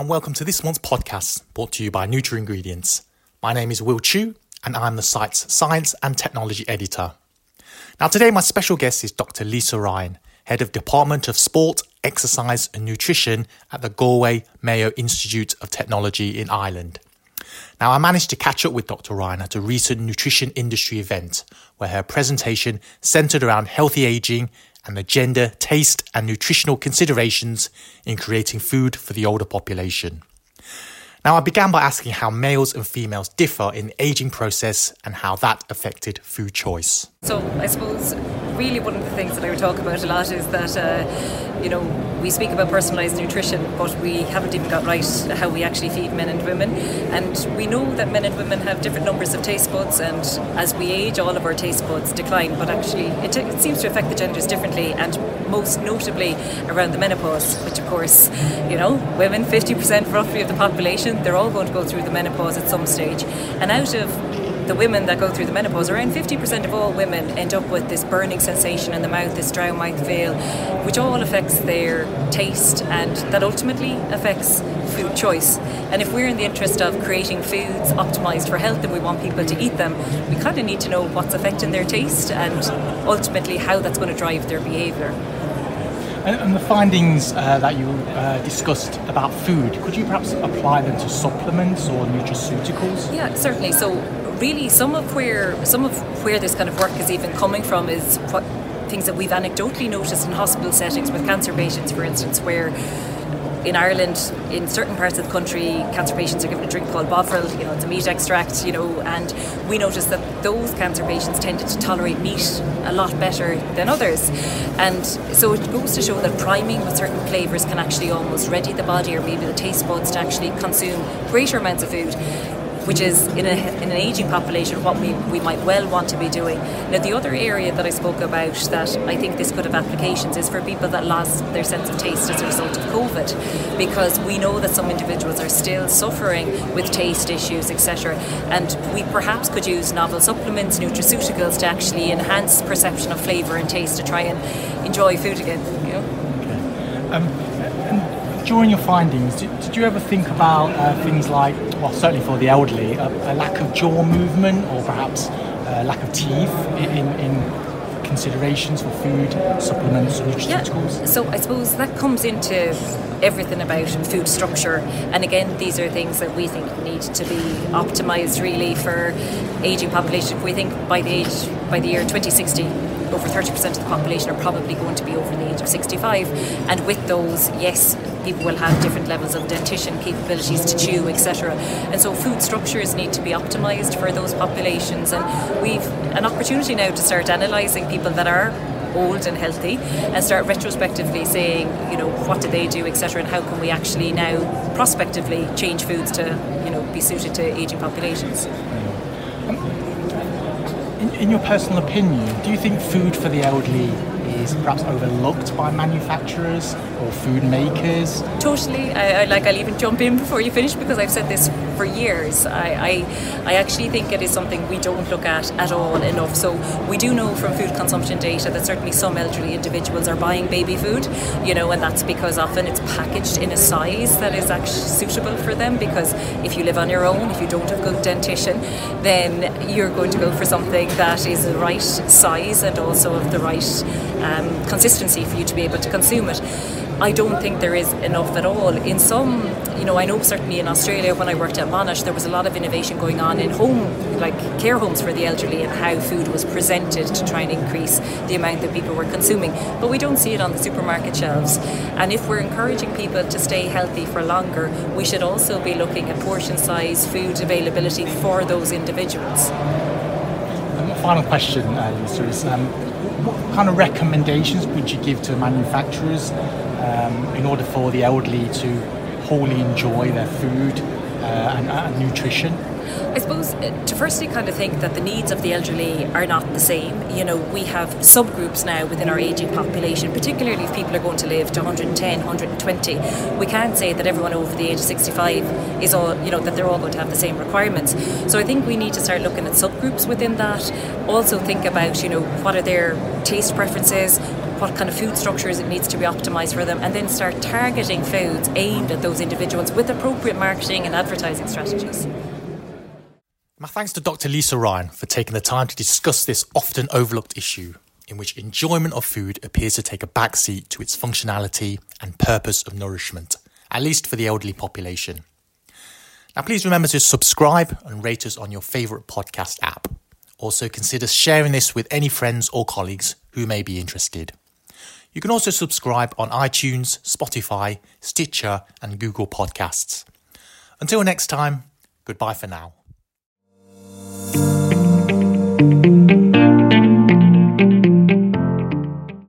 and welcome to this month's podcast brought to you by NutraIngredients. My name is Will Chu, and I'm the site's Science and Technology Editor. Now, today, my special guest is Dr. Lisa Ryan, Head of Department of Sport, Exercise and Nutrition at the Galway Mayo Institute of Technology in Ireland. Now, I managed to catch up with Dr. Ryan at a recent nutrition industry event where her presentation centered around healthy aging and the gender, taste, and nutritional considerations in creating food for the older population. Now, I began by asking how males and females differ in the aging process and how that affected food choice. So, I suppose really one of the things that I would talk about a lot is that, uh, you know, we speak about personalised nutrition, but we haven't even got right how we actually feed men and women. And we know that men and women have different numbers of taste buds, and as we age, all of our taste buds decline. But actually, it, it seems to affect the genders differently, and most notably around the menopause, which, of course, you know, women, 50% roughly of the population, they're all going to go through the menopause at some stage. And out of the women that go through the menopause, around 50% of all women end up with this burning sensation in the mouth, this dry mouth feel, which all affects their taste and that ultimately affects food choice. And if we're in the interest of creating foods optimized for health and we want people to eat them, we kind of need to know what's affecting their taste and ultimately how that's going to drive their behavior. And, the findings uh, that you uh, discussed about food, could you perhaps apply them to supplements or nutraceuticals? Yeah, certainly. So really some of where some of where this kind of work is even coming from is what things that we've anecdotally noticed in hospital settings with cancer patients, for instance, where in Ireland, in certain parts of the country, cancer patients are given a drink called Bovril, you know, it's a meat extract, you know, and we noticed that those cancer patients tended to tolerate meat a lot better than others. And so it goes to show that priming with certain flavours can actually almost ready the body or maybe the taste buds to actually consume greater amounts of food which is in, a, in an aging population what we, we might well want to be doing. Now, the other area that I spoke about that I think this could have applications is for people that lost their sense of taste as a result of COVID, because we know that some individuals are still suffering with taste issues, etc. And we perhaps could use novel supplements, nutraceuticals to actually enhance perception of flavour and taste to try and enjoy food again. You know? okay. um, during your findings, did, did you ever think about uh, things like, well, certainly for the elderly, a, a lack of jaw movement or perhaps a lack of teeth in, in considerations for food, supplements, nutraceuticals? Yeah. So I suppose that comes into everything about food structure. And again, these are things that we think need to be optimized really for aging population. We think by the age by the year 2060 over 30% of the population are probably going to be over the age of 65. And with those, yes, people will have different levels of dentition capabilities to chew, etc. And so food structures need to be optimised for those populations. And we've an opportunity now to start analysing people that are old and healthy and start retrospectively saying, you know, what did they do, etc., and how can we actually now prospectively change foods to, you know, be suited to aging populations. In, in, your personal opinion, do you think food for the elderly is perhaps overlooked by manufacturers or food makers? Totally. I, I, like I'll even jump in before you finish because I've said this for years. I, I, I actually think it is something we don't look at at all enough. So we do know from food consumption data that certainly some elderly individuals are buying baby food, you know, and that's because often it's packaged in a size that is actually suitable for them. Because if you live on your own, if you don't have good dentition, then you're going to go for something that is the right size and also of the right um, consistency for you to be able to consume it. I don't think there is enough at all. In some, you know, I know certainly in Australia when I worked at Monash, there was a lot of innovation going on in home, like care homes for the elderly and how food was presented to try and increase the amount that people were consuming. But we don't see it on the supermarket shelves. And if we're encouraging people to stay healthy for longer, we should also be looking at portion size, food availability for those individuals. And final question, uh, Lisa, is um, what kind of recommendations would you give to manufacturers um, in order for the elderly to wholly enjoy their food uh, and, and, nutrition? I suppose uh, to firstly kind of think that the needs of the elderly are not the same. You know, we have subgroups now within our ageing population, particularly if people are going to live to 110, 120. We can't say that everyone over the age of 65 is all, you know, that they're all going to have the same requirements. So I think we need to start looking at subgroups within that. Also think about, you know, what are their taste preferences, what kind of food structures it needs to be optimized for them, and then start targeting foods aimed at those individuals with appropriate marketing and advertising strategies. My thanks to Dr. Lisa Ryan for taking the time to discuss this often overlooked issue in which enjoyment of food appears to take a backseat to its functionality and purpose of nourishment, at least for the elderly population. Now, please remember to subscribe and rate us on your favourite podcast app. Also, consider sharing this with any friends or colleagues who may be interested. You can also subscribe on iTunes, Spotify, Stitcher, and Google Podcasts. Until next time, goodbye for now. Thank you.